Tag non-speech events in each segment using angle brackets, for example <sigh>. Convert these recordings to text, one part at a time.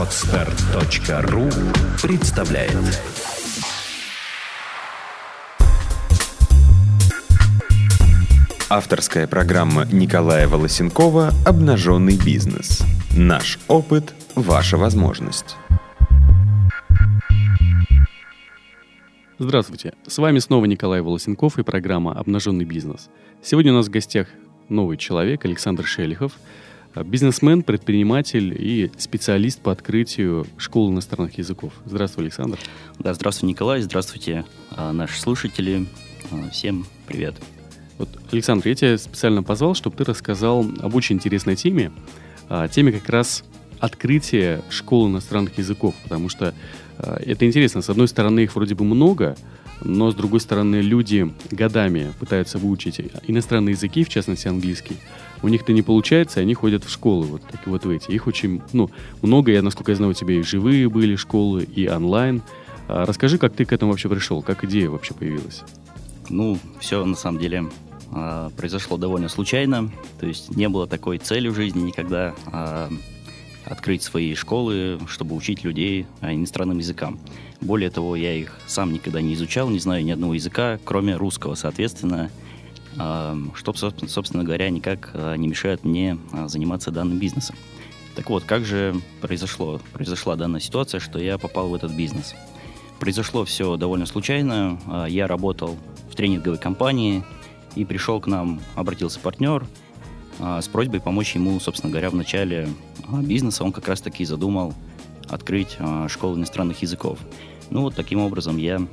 Отстар.ру представляет Авторская программа Николая Волосенкова «Обнаженный бизнес». Наш опыт – ваша возможность. Здравствуйте, с вами снова Николай Волосенков и программа «Обнаженный бизнес». Сегодня у нас в гостях новый человек Александр Шелихов – Бизнесмен, предприниматель и специалист по открытию школы иностранных языков. Здравствуй, Александр. Да, здравствуй, Николай. Здравствуйте, а, наши слушатели. А, всем привет. Вот, Александр, я тебя специально позвал, чтобы ты рассказал об очень интересной теме. А, теме как раз открытия школы иностранных языков, потому что это интересно. С одной стороны, их вроде бы много, но с другой стороны, люди годами пытаются выучить иностранные языки, в частности английский. У них-то не получается, они ходят в школы, вот так вот в эти. Их очень, ну, много, я, насколько я знаю, у тебя и живые были школы, и онлайн. А расскажи, как ты к этому вообще пришел, как идея вообще появилась? Ну, все на самом деле а, произошло довольно случайно, то есть не было такой цели в жизни никогда а, открыть свои школы, чтобы учить людей иностранным языкам. Более того, я их сам никогда не изучал, не знаю ни одного языка, кроме русского, соответственно, что, собственно говоря, никак а, не мешает мне а, заниматься данным бизнесом. Так вот, как же произошло, произошла данная ситуация, что я попал в этот бизнес? Произошло все довольно случайно. А, я работал в тренинговой компании, и пришел к нам, обратился партнер с просьбой помочь ему, собственно говоря, в начале бизнеса. Он как раз-таки задумал открыть школу иностранных языков. Ну вот таким образом я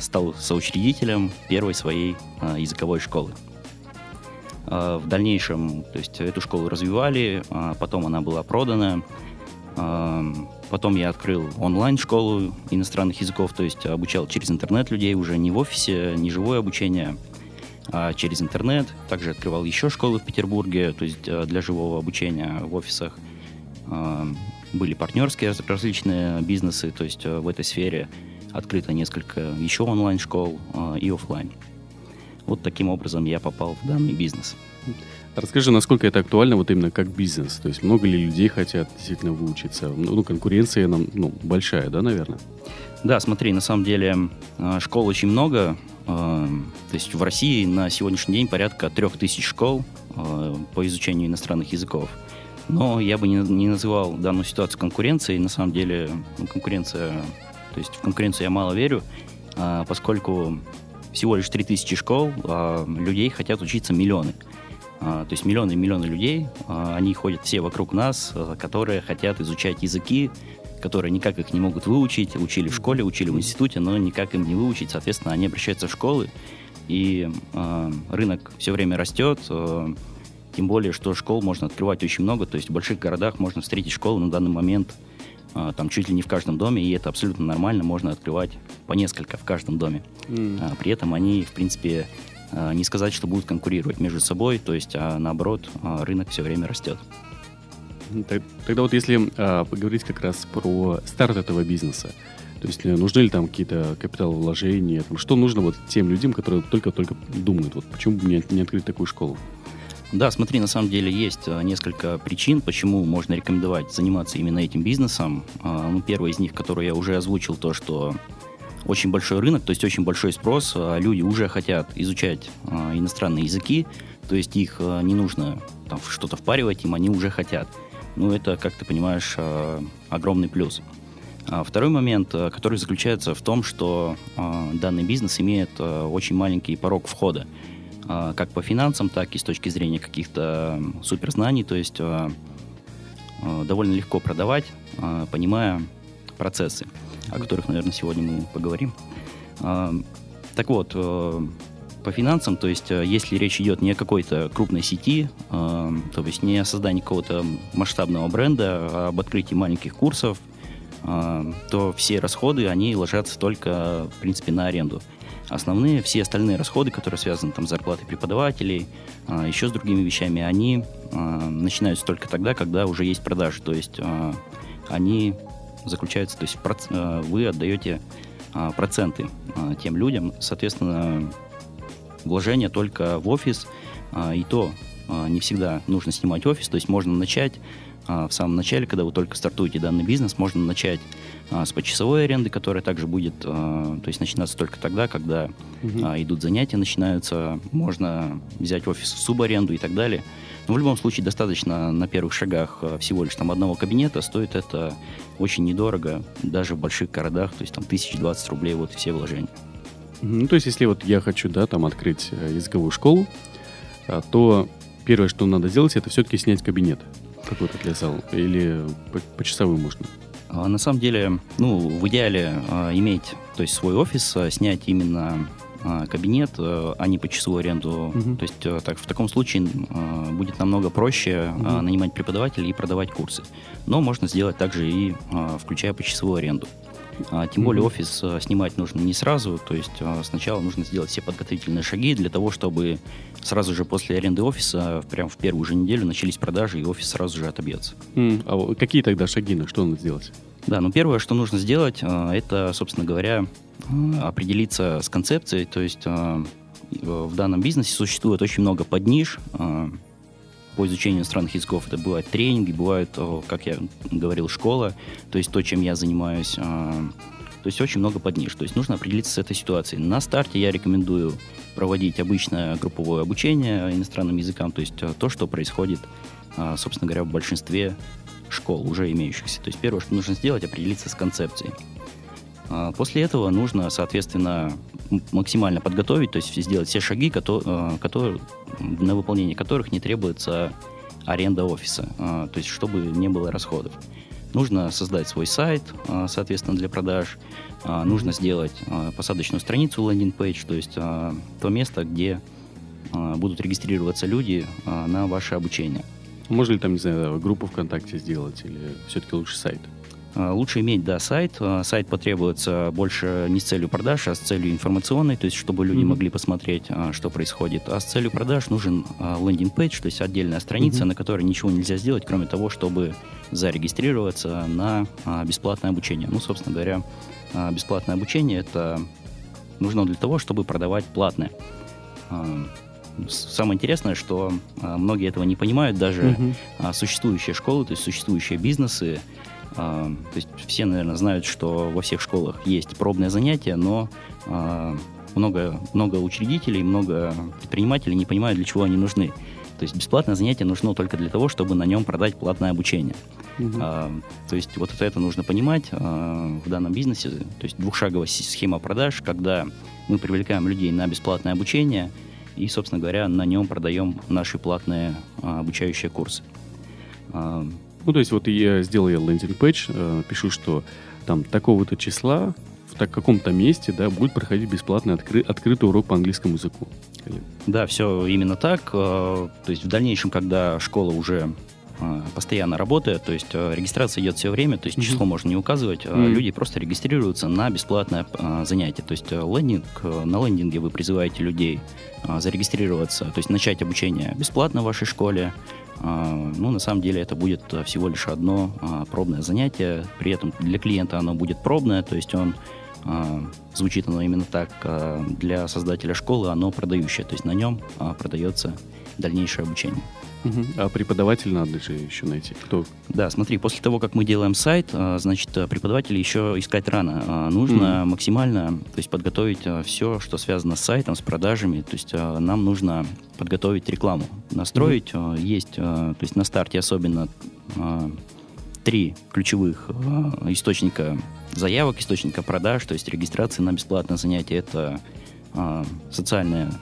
стал соучредителем первой своей а, языковой школы. А, в дальнейшем, то есть эту школу развивали, потом она была продана, потом я открыл онлайн-школу иностранных языков, то есть обучал через интернет людей, уже не в офисе, не живое обучение, а через интернет. Также открывал еще школы в Петербурге, то есть для живого обучения в офисах. Были партнерские различные бизнесы, то есть в этой сфере – открыто несколько еще онлайн-школ э, и офлайн. Вот таким образом я попал в данный бизнес. Расскажи, насколько это актуально вот именно как бизнес? То есть много ли людей хотят действительно выучиться? Ну, ну конкуренция нам ну, большая, да, наверное? Да, смотри, на самом деле э, школ очень много. Э, то есть в России на сегодняшний день порядка трех тысяч школ по изучению иностранных языков. Но я бы не, не называл данную ситуацию конкуренцией. На самом деле ну, конкуренция то есть в конкуренцию я мало верю, а, поскольку всего лишь 3000 школ, а людей хотят учиться миллионы. А, то есть миллионы и миллионы людей, они ходят все вокруг нас, которые хотят изучать языки, которые никак их не могут выучить, учили в школе, учили в институте, но никак им не выучить. Соответственно, они обращаются в школы, и э, рынок все время растет. Э, тем более, что школ можно открывать очень много. То есть в больших городах можно встретить школу на данный момент там чуть ли не в каждом доме, и это абсолютно нормально, можно открывать по несколько в каждом доме. Mm. При этом они, в принципе, а, не сказать, что будут конкурировать между собой, то есть, а наоборот, рынок все время растет. Тогда вот если а, поговорить как раз про старт этого бизнеса, то есть э, нужны ли там какие-то капиталовложения, там, что нужно вот тем людям, которые только-только думают, вот почему бы не, не открыть такую школу? Да, смотри, на самом деле есть э, несколько причин, почему можно рекомендовать заниматься именно этим бизнесом. А, ну, первая из них, которую я уже озвучил, то, что очень большой рынок, то есть очень большой спрос, а люди уже хотят изучать а, иностранные языки, то есть их э, не нужно там, что-то впаривать им, они уже хотят. Ну, это, как ты понимаешь, э, огромный плюс. Второй момент, который заключается в том, что данный бизнес имеет очень маленький порог входа. А, как по финансам, так и с точки зрения каких-то суперзнаний. То есть а, а, довольно легко продавать, понимая процессы, о которых, наверное, сегодня мы поговорим. Так вот, по финансам, то есть если речь идет не о какой-то крупной сети, то есть не о создании какого-то масштабного бренда, а об открытии маленьких курсов, то все расходы, они ложатся только, в принципе, на аренду. Основные, все остальные расходы, которые связаны там, с зарплатой преподавателей, а, еще с другими вещами, они а, начинаются только тогда, когда уже есть продажи. То есть а, они заключаются, то есть вы отдаете проценты тем людям, соответственно, вложение только в офис, и то не всегда нужно снимать офис, то есть можно начать в самом начале, когда вы только стартуете данный бизнес, можно начать а, с почасовой аренды, которая также будет, а, то есть начинаться только тогда, когда угу. идут занятия, начинаются, можно взять офис в субаренду и так далее. Но в любом случае достаточно на первых шагах всего лишь там одного кабинета, стоит это очень недорого, даже в больших городах, то есть там 1020 рублей вот все вложения. Ну, то есть, если вот я хочу, да, там открыть э, языковую школу, то первое, что надо сделать, это все-таки снять кабинет какой-то для зала? Или по, по часовым можно? А, на самом деле, ну, в идеале а, иметь, то есть свой офис, а, снять именно кабинет, а, а не по часовую аренду. Угу. То есть так, в таком случае будет намного проще угу. нанимать преподавателей и продавать курсы. Но можно сделать также и включая по часовую аренду. Тем более офис а, снимать нужно не сразу, то есть сначала нужно сделать все подготовительные шаги для того, чтобы сразу же после аренды офиса, прям в первую же неделю начались продажи, и офис сразу же отобьется. Mm, а какие тогда шаги, на что надо сделать? Да, ну первое, что нужно сделать, это, собственно говоря, определиться с концепцией, то есть в данном бизнесе существует очень много подниж, по изучению иностранных языков. Это бывают тренинги, бывают, как я говорил, школа, то есть то, чем я занимаюсь. А, то есть очень много подниж. То есть нужно определиться с этой ситуацией. На старте я рекомендую проводить обычное групповое обучение иностранным языкам, то есть а, то, что происходит, а, собственно говоря, в большинстве школ, уже имеющихся. То есть первое, что нужно сделать, определиться с концепцией. После этого нужно, соответственно, максимально подготовить, то есть сделать все шаги, которые, которые, на выполнение которых не требуется аренда офиса, а, то есть чтобы не было расходов. Нужно создать свой сайт, а, соответственно, для продаж. А, нужно сделать посадочную страницу лендинг-пейдж, то есть то место, где будут регистрироваться люди на ваше обучение. Можно ли там, не знаю, группу ВКонтакте сделать или все-таки лучше сайт? А, лучше иметь, да, сайт. А, сайт потребуется больше не с целью продаж, а с целью информационной, то есть чтобы люди mm-hmm. могли посмотреть, а, что происходит. А с целью продаж нужен лендинг-пейдж, то есть отдельная страница, mm-hmm. на которой ничего нельзя сделать, кроме того, чтобы зарегистрироваться на бесплатное обучение. Ну, собственно говоря, бесплатное обучение это нужно для того, чтобы продавать платное. Самое интересное, что многие этого не понимают, даже mm-hmm. существующие школы, то есть существующие бизнесы, то есть все, наверное, знают, что во всех школах есть пробные занятия, но а, много, много учредителей, много предпринимателей не понимают, для чего они нужны. То есть бесплатное занятие нужно только для того, чтобы на нем продать платное обучение. Угу. А, то есть вот это нужно понимать а, в данном бизнесе. То есть двухшаговая схема продаж, когда мы привлекаем людей на бесплатное обучение и, собственно говоря, на нем продаем наши платные а, обучающие курсы. А, ну, то есть вот я сделал лендинг-пэдж, э, пишу, что там такого-то числа в так, каком-то месте, да, будет проходить бесплатный откры, открытый урок по английскому языку. Да, все именно так. Э, то есть в дальнейшем, когда школа уже постоянно работает, то есть э, регистрация идет все время, то есть mm-hmm. число можно не указывать, mm-hmm. люди просто регистрируются на бесплатное занятие. То есть лендинг, на лендинге вы призываете людей зарегистрироваться, то есть начать обучение бесплатно в вашей школе, ну, на самом деле это будет э, всего лишь одно пробное занятие. При этом для клиента оно будет пробное, то есть он звучит оно именно так. Для создателя школы оно продающее, то есть на нем продается дальнейшее обучение. Угу. А преподаватель надо же еще найти. Кто? Да, смотри, после того, как мы делаем сайт, а, значит, преподавателя еще искать рано. А, нужно mm. максимально то есть, подготовить а, все, что связано с сайтом, с продажами. То есть нам нужно подготовить рекламу, настроить. Mm. Есть, то есть на старте особенно три ключевых источника заявок, источника продаж, то есть регистрация на бесплатное занятие. Это социальная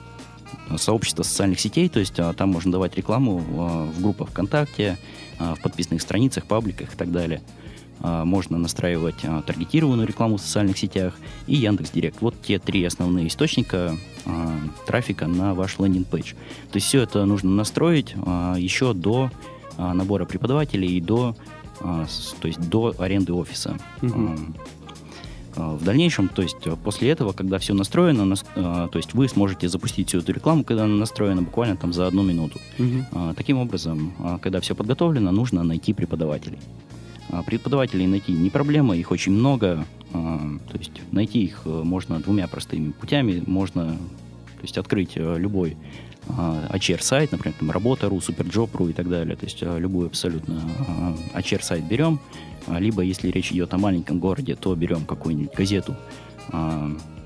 сообщество социальных сетей, то есть а, там можно давать рекламу а, в группах ВКонтакте, а, в подписных страницах, пабликах и так далее. Можно настраивать таргетированную рекламу в социальных сетях и Яндекс Директ. Вот те три основные источника трафика на ваш лендинг-пейдж. То есть все это нужно настроить еще до набора преподавателей и до, то есть до аренды офиса. Угу. А, в дальнейшем, то есть э, после этого, когда все настроено, а, то есть вы сможете запустить всю эту рекламу, когда она настроена буквально там за одну минуту. Угу. Таким образом, когда все подготовлено, нужно найти преподавателей. Преподавателей найти не проблема, их очень много. То есть найти их э, можно двумя простыми путями. Можно то есть открыть э, любой HR-сайт, например, там работа.ру, суперджоп.ру и так далее. То есть любой абсолютно HR-сайт берем, либо если речь идет о маленьком городе, то берем какую-нибудь газету,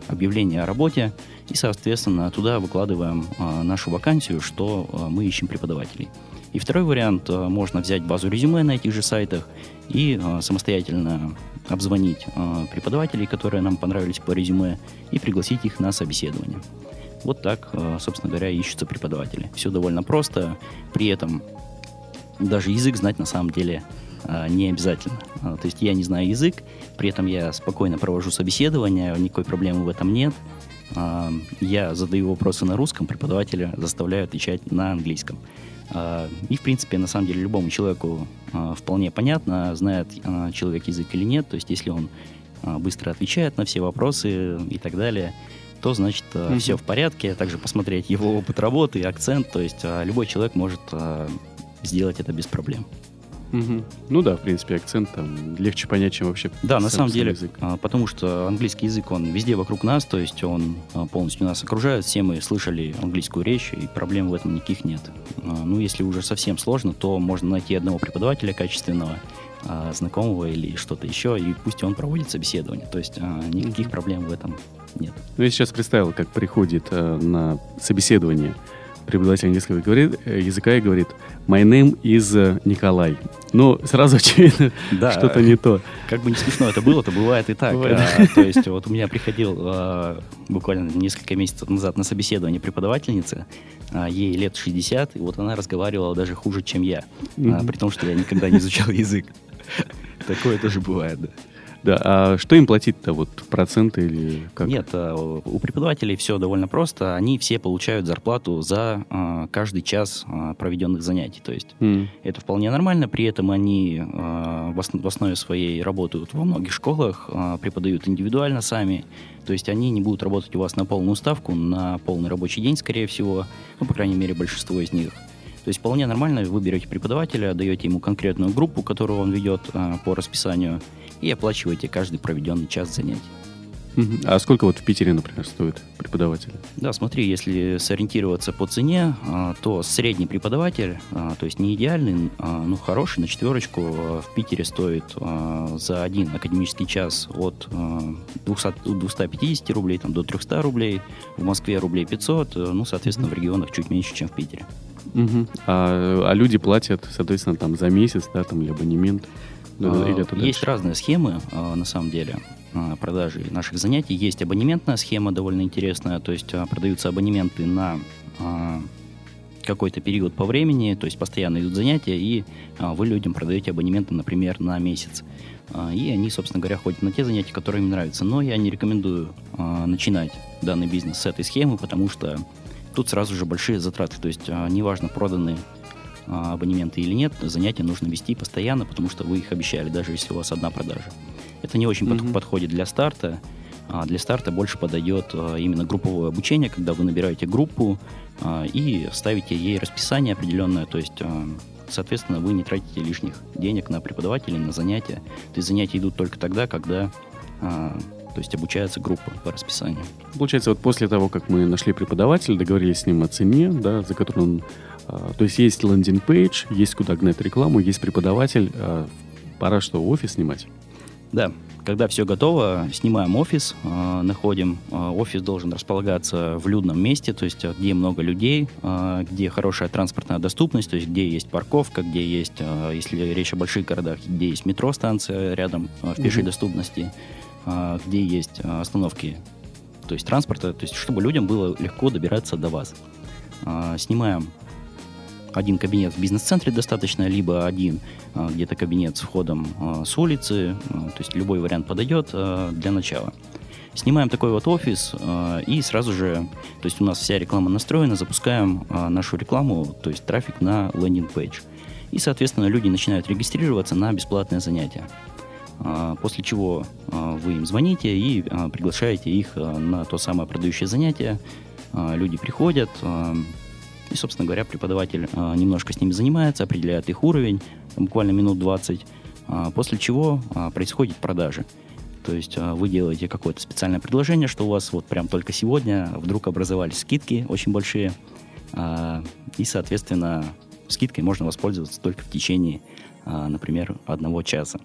объявление о работе, и, соответственно, туда выкладываем нашу вакансию, что мы ищем преподавателей. И второй вариант, можно взять базу резюме на этих же сайтах и самостоятельно обзвонить преподавателей, которые нам понравились по резюме, и пригласить их на собеседование. Вот так, собственно говоря, ищутся преподаватели. Все довольно просто, при этом даже язык знать на самом деле не обязательно. Э, то есть я не знаю язык, при этом я спокойно провожу собеседование, никакой проблемы в этом нет. Я задаю вопросы на русском, преподавателя заставляю отвечать на английском. И, в принципе, на самом деле, любому человеку вполне понятно, знает человек язык или нет. То есть, если он быстро отвечает на все вопросы и так далее – то значит mm-hmm. все в порядке. Также посмотреть его опыт работы, акцент. То есть любой человек может сделать это без проблем. Угу. Ну да, в принципе, акцент там легче понять, чем вообще. Да, на самом деле, язык. А, потому что английский язык, он везде вокруг нас, то есть он полностью нас окружает, все мы слышали английскую речь, и проблем в этом никаких нет. Ну, если уже совсем сложно, то можно найти одного преподавателя качественного, знакомого или что-то еще, и пусть он проводит собеседование. То есть никаких проблем в этом нет. Ну, я сейчас представил, как приходит на собеседование преподаватель английского говорит, э, языка и говорит «My name is э, Николай». Ну, сразу <laughs> очевидно, да, что-то не то. Как бы не смешно это было, то бывает и так. Бывает. А, то есть вот у меня приходил а, буквально несколько месяцев назад на собеседование преподавательница, а, ей лет 60, и вот она разговаривала даже хуже, чем я, mm-hmm. при том, что я никогда не изучал язык. <laughs> Такое тоже бывает, да. Да, а что им платить-то, вот проценты или как? Нет, а, у преподавателей все довольно просто. Они все получают зарплату за а, каждый час а, проведенных занятий. То есть mm. это вполне нормально. При этом они в основе своей работают во многих школах, преподают индивидуально сами. То есть они не будут работать у вас на полную ставку, на полный рабочий день, скорее всего. Ну, по крайней мере, большинство из них. То есть вполне нормально вы берете преподавателя, даете ему конкретную группу, которую он ведет по расписанию, и оплачиваете каждый проведенный час занятий. А сколько вот в Питере, например, стоит преподаватель? Да, смотри, если сориентироваться по цене, а, то средний преподаватель, а, то есть не идеальный, а, ну хороший, на четверочку, в Питере стоит за один академический час от 200, 250 рублей там, до 300 рублей, в Москве рублей 500, ну, соответственно, в регионах чуть меньше, чем в Питере. Угу. А, а люди платят, соответственно, там за месяц, да, там, или абонемент? А, или это Есть разные схемы, а, на самом деле, а, продажи наших занятий. Есть абонементная схема довольно интересная, то есть продаются абонементы на какой-то период по времени, то есть постоянно идут занятия, и вы людям продаете абонементы, например, на месяц. И они, собственно говоря, ходят на те занятия, которые им нравятся. Но я не рекомендую начинать данный бизнес с этой схемы, потому что тут сразу же большие затраты. То есть неважно, проданы а, абонементы или нет, занятия нужно вести постоянно, потому что вы их обещали, даже если у вас одна продажа. Это не очень mm-hmm. подходит для старта. А для старта больше подойдет а, именно групповое обучение, когда вы набираете группу а, и ставите ей расписание определенное, то есть соответственно, вы не тратите лишних денег на преподавателей, на занятия. То есть занятия идут только тогда, когда то есть обучается группа по расписанию. Получается, вот после того, как мы нашли преподавателя, договорились с ним о цене, да, за которую он а, то есть есть лендинг-пейдж, есть куда гнать рекламу, есть преподаватель. А, пора что, офис снимать? Да, когда все готово, снимаем офис, а, находим. Офис должен располагаться в людном месте, то есть где много людей, где хорошая транспортная доступность, то есть где есть парковка, где есть, если речь о больших городах, где есть метро-станция рядом в пешей угу. доступности, где есть остановки, то есть транспорта, то есть чтобы людям было легко добираться до вас. Снимаем один кабинет в бизнес-центре достаточно, либо один а, где-то кабинет с входом а, с улицы, а, то есть любой вариант подойдет для начала. Снимаем такой вот офис и сразу же, то есть у нас вся реклама настроена, запускаем нашу рекламу, то есть трафик на лендинг-пейдж. И, соответственно, люди начинают регистрироваться на бесплатное занятие. После чего вы им звоните и приглашаете их на то самое продающее занятие. Люди приходят, и, собственно говоря, преподаватель а, немножко с ними занимается, определяет их уровень, буквально минут 20, а, после чего а, происходит продажа. То есть вы делаете какое-то специальное предложение, что у вас вот прям только сегодня вдруг образовались скидки очень большие, А, и, соответственно, скидкой можно воспользоваться только в течение, а, например, одного часа.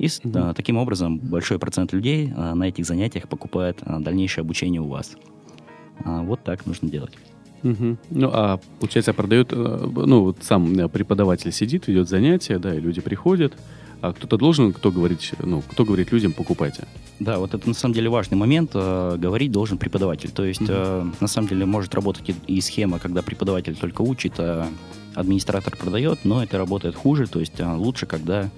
И mm-hmm. таким образом большой процент людей на этих занятиях покупает дальнейшее обучение у вас. Вот так нужно делать. Угу. Ну, а получается, продает, э, ну, вот сам э, преподаватель сидит, ведет занятия, да, и люди приходят, а кто-то должен, кто говорит, ну, кто говорит людям, покупайте. Да, вот это на самом деле важный момент. Э, говорить должен преподаватель. То есть, mm-hmm. на самом деле, может работать и, и схема, когда преподаватель только учит, а администратор продает, но это работает хуже. То есть, лучше, когда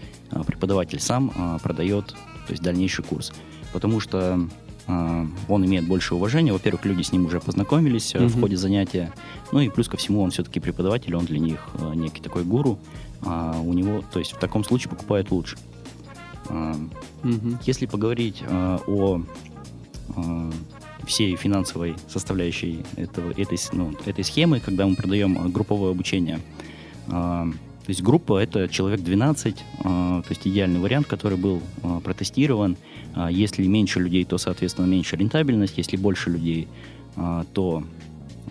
преподаватель сам продает то есть, дальнейший курс. Потому что он имеет больше уважения. Во-первых, люди с ним уже познакомились mm-hmm. в ходе занятия. Ну и плюс ко всему, он все-таки преподаватель, он для них э, некий такой гуру. А у него, то есть в таком случае покупают лучше. Mm-hmm. Если поговорить о всей финансовой составляющей этого, этой, ну, этой схемы, когда мы продаем групповое обучение, то есть группа это человек 12, то есть идеальный вариант, который был протестирован. А если меньше людей, то, соответственно, меньше рентабельность. Если больше людей, а, то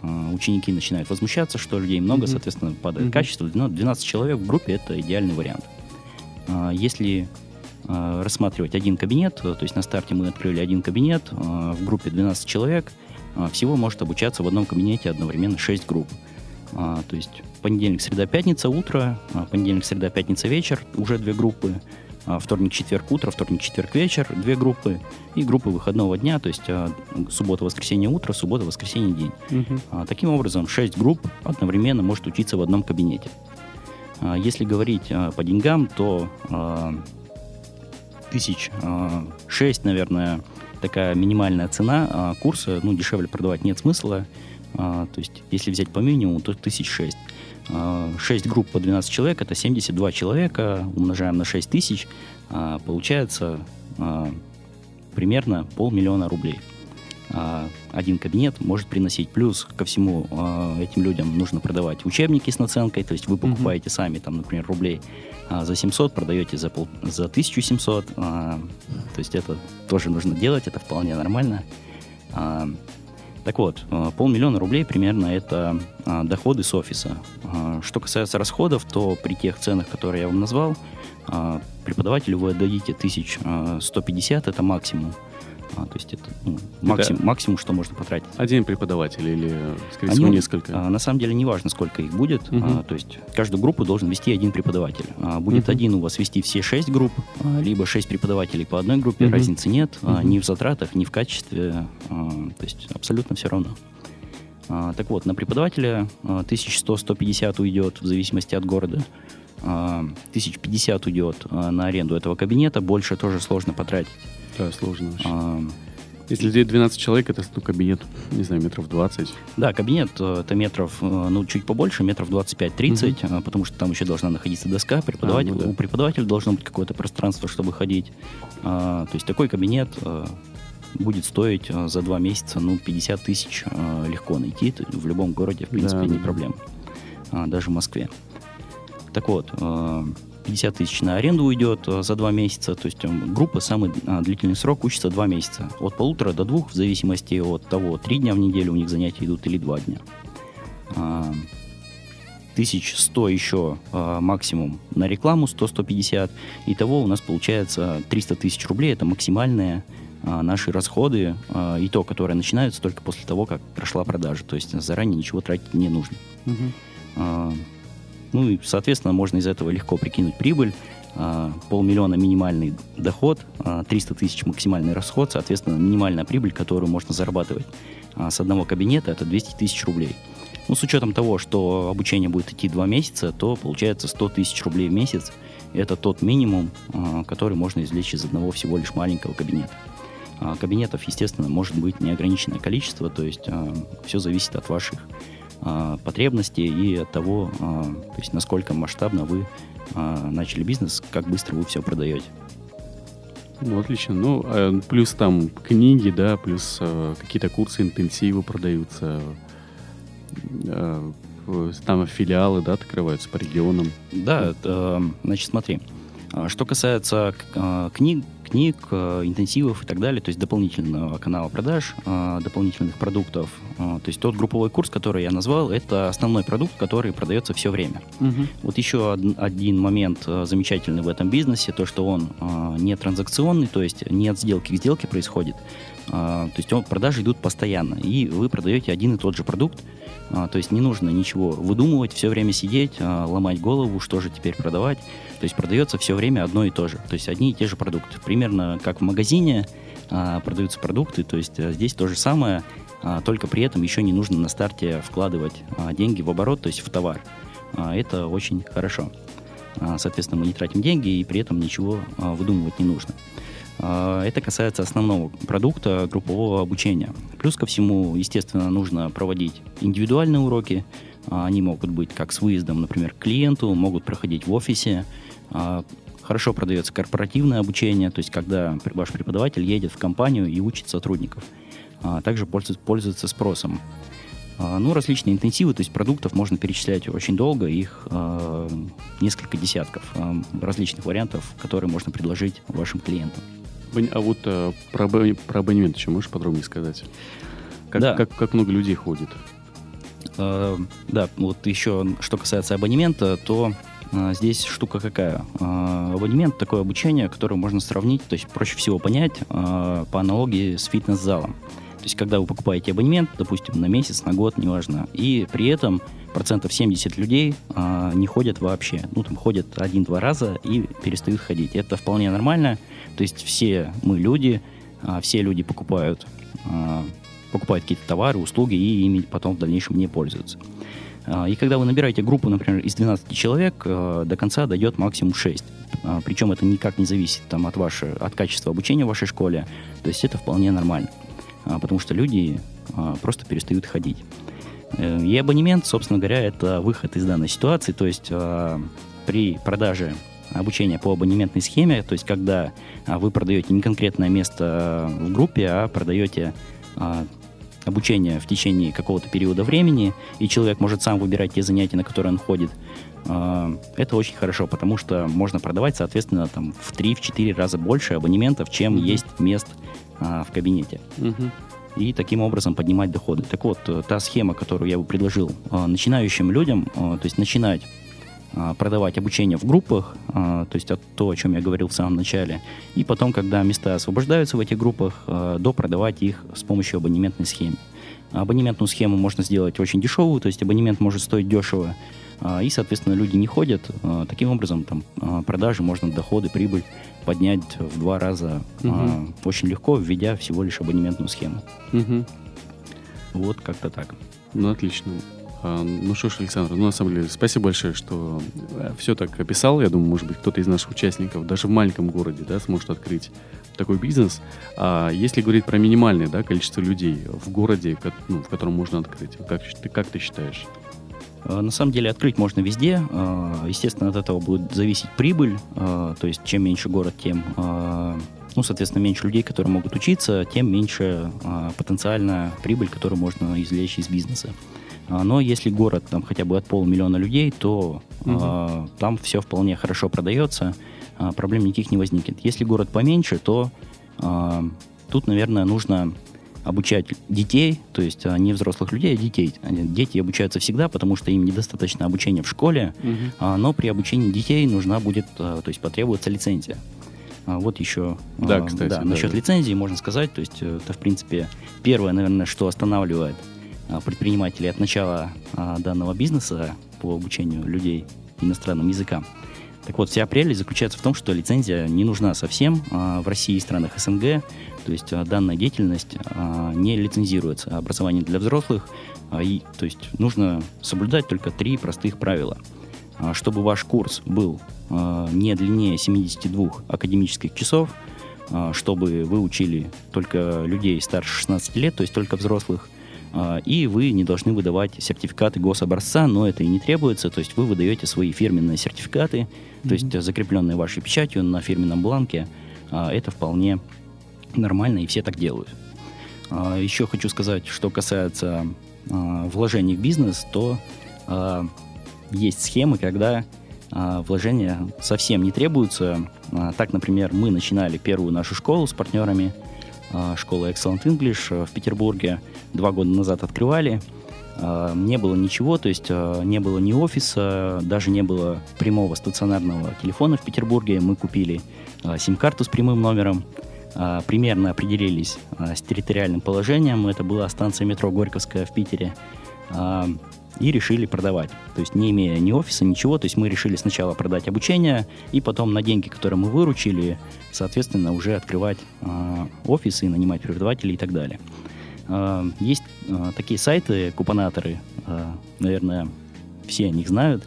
а, ученики начинают возмущаться, что людей много, mm-hmm. соответственно, падает mm-hmm. качество. 12 человек в группе – это идеальный вариант. Если рассматривать один кабинет, то есть на старте мы открыли один кабинет, в группе 12 человек, всего может обучаться в одном кабинете одновременно 6 групп. То есть понедельник, среда, пятница, утро, понедельник, среда, пятница, вечер, уже две группы, а, вторник, четверг утро, вторник, четверг вечер, две группы, и группы выходного дня, то есть а, суббота, воскресенье утро, суббота, воскресенье день. Угу. Таким образом, шесть групп одновременно может учиться в одном кабинете. Если говорить по деньгам, то тысяч шесть, наверное, такая минимальная цена курса, ну, дешевле продавать нет смысла. То есть, если взять по минимуму, то тысяч шесть. 6 групп по 12 человек, это 72 человека, умножаем на 6 тысяч, а, получается а, примерно полмиллиона рублей. А, один кабинет может приносить. Плюс ко всему этим людям нужно продавать учебники с наценкой, то есть вы покупаете mm-hmm. сами, там, например, рублей за 700, продаете за, пол, за 1700, то есть это тоже нужно делать, это вполне нормально. Так вот, э, полмиллиона рублей примерно это а, доходы с офиса. А, что касается расходов, то при тех ценах, которые я вам назвал, преподавателю вы отдадите 1150, это максимум. А, то есть это ну, максим, это максимум, что можно потратить. Один преподаватель или, скорее всего, несколько? А, на самом деле не важно, сколько их будет. Угу. А, то есть каждую группу должен вести один преподаватель. А, будет угу. один у вас вести все шесть групп, а, либо шесть преподавателей по одной группе. Угу. Разницы нет угу. а, ни в затратах, ни в качестве. А, то есть абсолютно все равно. А, так вот, на преподавателя 1100-150 а, уйдет в зависимости от города. 1050 уйдет на аренду этого кабинета, больше тоже сложно потратить. Да, сложно очень. А, если людей 12 человек, это ну, кабинет, не знаю, метров 20. Да, кабинет э, это метров, э, ну, чуть побольше, метров 25-30, угу. потому что там еще должна находиться доска, преподаватель, а, ну, да. у преподавателя должно быть какое-то пространство, чтобы ходить. А, то есть такой кабинет а, будет стоить а, за два месяца, ну, 50 тысяч а, легко найти. В любом городе, в принципе, да, не да. проблема. А, даже в Москве. Так вот, а, 50 тысяч на аренду уйдет э, за два месяца. То есть группа самый а, длительный срок учится два месяца. От полутора до двух, в зависимости от того, три дня в неделю у них занятия идут или два дня. 1100 а, еще а, максимум на рекламу, 100-150. Итого у нас получается 300 тысяч рублей. Это максимальные наши расходы, и то, которые начинаются только после того, как прошла продажа. То есть заранее ничего тратить не нужно. Угу. Ну и, соответственно, можно из этого легко прикинуть прибыль. А, полмиллиона минимальный доход, 300 а, тысяч максимальный расход, соответственно, минимальная прибыль, которую можно зарабатывать а, с одного кабинета, это 200 тысяч рублей. Ну, с учетом того, что обучение будет идти два месяца, то получается 100 тысяч рублей в месяц. Это тот минимум, который можно извлечь из одного всего лишь маленького кабинета. Кабинетов, естественно, может быть неограниченное количество, то есть все зависит от ваших а, потребностей и от того, а, то есть насколько масштабно вы а, начали бизнес, как быстро вы все продаете. Ну, отлично. Ну, плюс там книги, да, плюс а, какие-то курсы, интенсивы продаются. А, там филиалы, да, открываются по регионам. Да, это, значит, смотри. Что касается книг, книг, интенсивов и так далее, то есть дополнительного канала продаж, дополнительных продуктов. То есть тот групповой курс, который я назвал, это основной продукт, который продается все время. Угу. Вот еще один момент замечательный в этом бизнесе, то, что он не транзакционный, то есть не от сделки к сделке происходит, то есть продажи идут постоянно, и вы продаете один и тот же продукт, а, то есть не нужно ничего выдумывать, все время сидеть, а, ломать голову, что же теперь продавать. То есть продается все время одно и то же. То есть одни и те же продукты. Примерно как в магазине а, продаются продукты. То есть здесь то же самое, только при этом еще не нужно на старте вкладывать деньги в оборот, то есть в товар. Это очень хорошо. Соответственно, мы не тратим деньги и при этом ничего выдумывать не нужно. А, это касается основного продукта группового обучения. Плюс ко всему, естественно, нужно проводить индивидуальные уроки. А, они могут быть как с выездом, например, к клиенту, могут проходить в офисе. А, хорошо продается корпоративное обучение, то есть когда ваш преподаватель едет в компанию и учит сотрудников. Также пользуется, спросом. Ну, различные интенсивы, то есть продуктов можно перечислять очень долго, их несколько десятков различных вариантов, которые можно предложить вашим клиентам. А вот э, про, про абонемент еще можешь подробнее сказать? Как, да. как, как много людей ходит? Э, да, вот еще что касается абонемента, то э, здесь штука какая? Э, абонемент такое обучение, которое можно сравнить, то есть проще всего понять э, по аналогии с фитнес-залом. То есть когда вы покупаете абонемент, допустим, на месяц, на год, неважно, и при этом процентов 70 людей а, не ходят вообще. Ну, там ходят один-два раза и перестают ходить. Это вполне нормально. То есть все мы люди, а, все люди покупают, а, покупают какие-то товары, услуги и ими потом в дальнейшем не пользуются. А, и когда вы набираете группу, например, из 12 человек, а, до конца дойдет максимум 6. А, причем это никак не зависит там, от, вашей, от качества обучения в вашей школе. То есть это вполне нормально. А, потому что люди а, просто перестают ходить. Э, и абонемент, собственно говоря, это выход из данной ситуации. То есть э, при продаже обучения по абонементной схеме, то есть когда вы продаете не конкретное место в группе, а продаете обучение в течение какого-то периода времени, и человек может сам выбирать те занятия, на которые он ходит, это очень хорошо, потому что можно продавать, соответственно, там, в 3-4 раза больше абонементов, чем есть мест в кабинете. Mm-hmm и таким образом поднимать доходы. Так вот, э, та схема, которую я бы предложил э, начинающим людям, э, то есть начинать продавать обучение в группах, то есть то, о чем я говорил в самом начале, и потом, когда места освобождаются в этих группах, допродавать их с помощью абонементной схемы. Абонементную схему можно сделать очень дешевую, то есть абонемент может стоить дешево, и, соответственно, люди не ходят. Таким образом, там, продажи, можно доходы, прибыль поднять в два раза угу. а, очень легко, введя всего лишь абонементную схему. Угу. Вот как-то так. Ну, отлично. А, ну что ж, Александр, ну на самом деле спасибо большое, что э, все так описал. Я думаю, может быть, кто-то из наших участников даже в маленьком городе да, сможет открыть такой бизнес. А если говорить про минимальное да, количество людей в городе, ну, в котором можно открыть, как, как ты считаешь? Э, на самом деле открыть можно везде. Э, естественно, от этого будет зависеть прибыль. Э, то есть чем меньше город, тем, ну, соответственно, меньше людей, которые могут учиться, тем меньше потенциальная прибыль, которую можно извлечь из бизнеса. Но если город там хотя бы от полмиллиона людей, то угу. там все вполне хорошо продается, проблем никаких не возникнет. Если город поменьше, то тут, наверное, нужно обучать детей, то есть а, не взрослых людей, а детей. Дети обучаются всегда, потому что им недостаточно обучения в школе, угу. но при обучении детей нужна будет, а, то есть потребуется лицензия. Вот еще да, кстати, да, да, насчет да. лицензии можно сказать, то есть это, в принципе, первое, наверное, что останавливает предпринимателей от начала данного бизнеса по обучению людей иностранным языкам. Так вот, вся прелесть заключается в том, что лицензия не нужна совсем в России и странах СНГ. То есть а, данная деятельность а, не лицензируется. Образование для взрослых, а, и, то есть нужно соблюдать только три простых правила. Чтобы ваш курс был не длиннее 72 академических часов, чтобы вы учили только людей старше 16 лет, то есть только взрослых, и вы не должны выдавать сертификаты гособразца, но это и не требуется, то есть вы выдаете свои фирменные сертификаты, mm-hmm. то есть закрепленные вашей печатью на фирменном бланке, это вполне нормально, и все так делают. А, еще хочу сказать, что касается а, вложений в бизнес, то а, есть схемы, когда вложения совсем не требуются. Так, например, мы начинали первую нашу школу с партнерами, школу Excellent English в Петербурге. Два года назад открывали. Не было ничего, то есть не было ни офиса, даже не было прямого стационарного телефона в Петербурге. Мы купили сим-карту с прямым номером, примерно определились с территориальным положением. Это была станция метро Горьковская в Питере и решили продавать. То есть не имея ни офиса, ничего, то есть мы решили сначала продать обучение, и потом на деньги, которые мы выручили, соответственно, уже открывать э, офисы, нанимать преподавателей и так далее. Э, есть э, такие сайты, купонаторы, э, наверное, все о них знают,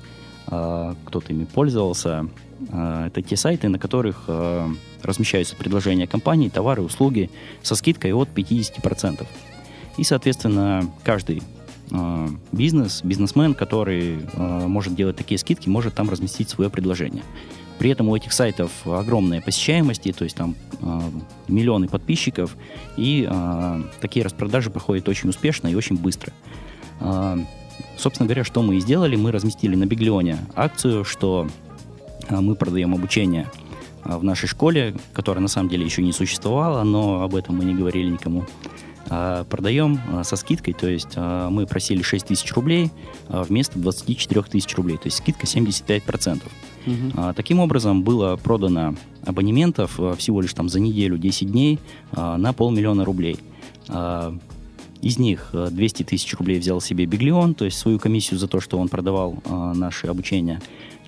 э, кто-то ими пользовался. Э, это те сайты, на которых э, размещаются предложения компаний, товары, услуги со скидкой от 50%. И, соответственно, каждый э, бизнес, бизнесмен, который э, может делать такие скидки, может там разместить свое предложение. При этом у этих сайтов огромная посещаемость, то есть там э, миллионы подписчиков, и э, такие распродажи проходят очень успешно и очень быстро. Э, собственно говоря, что мы и сделали, мы разместили на Биглионе акцию, что э, мы продаем обучение в нашей школе, которая на самом деле еще не существовала, но об этом мы не говорили никому. А, продаем а, со скидкой, то есть а, мы просили 6 тысяч рублей вместо 24 тысяч рублей, то есть скидка 75%. Угу. Таким образом, было продано абонементов всего лишь там за неделю, 10 дней на полмиллиона рублей. Из них 200 тысяч рублей взял себе Биглион, то есть свою комиссию за то, что он продавал наше обучение.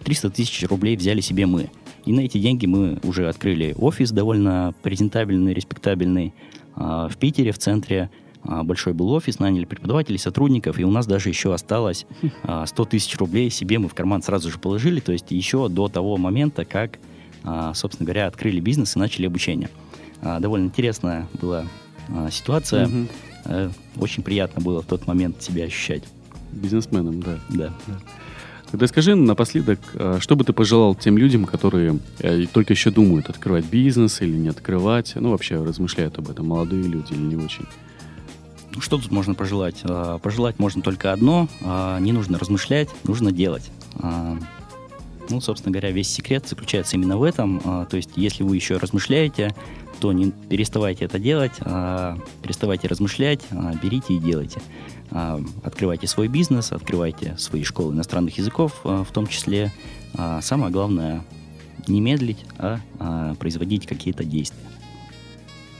300 тысяч рублей взяли себе мы. И на эти деньги мы уже открыли офис довольно презентабельный, респектабельный, а, в Питере, в центре, а, большой был офис, наняли преподавателей, сотрудников, и у нас даже еще осталось 100 а, тысяч рублей себе мы в карман сразу же положили, то есть еще до того момента, как, собственно говоря, открыли бизнес и начали обучение. Довольно интересная была ситуация. Угу. Очень приятно было в тот момент себя ощущать. Бизнесменом, да. Да. да. Тогда скажи напоследок, а, что бы ты пожелал тем людям, которые э, только еще думают, открывать бизнес или не открывать, ну, вообще размышляют об этом, молодые люди или не очень? Ну, что тут можно пожелать? А, пожелать можно только одно, а, не нужно размышлять, нужно делать. Ну, собственно говоря, весь секрет заключается именно в этом. То есть, если вы еще размышляете, то не переставайте это делать, переставайте размышлять, берите и делайте. А, открывайте свой бизнес, открывайте свои школы иностранных языков, а, в том числе. А, самое главное не медлить, а производить какие-то действия.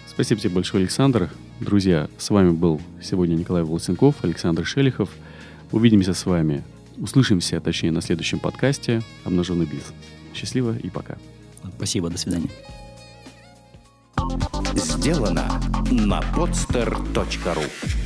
Спасибо тебе большое, Александр. Друзья, с вами был сегодня Николай Волосенков, Александр Шелихов. Увидимся с вами, услышимся, точнее, на следующем подкасте «Обнаженный бизнес». Счастливо и пока. Спасибо, до свидания. Сделано на podster.ru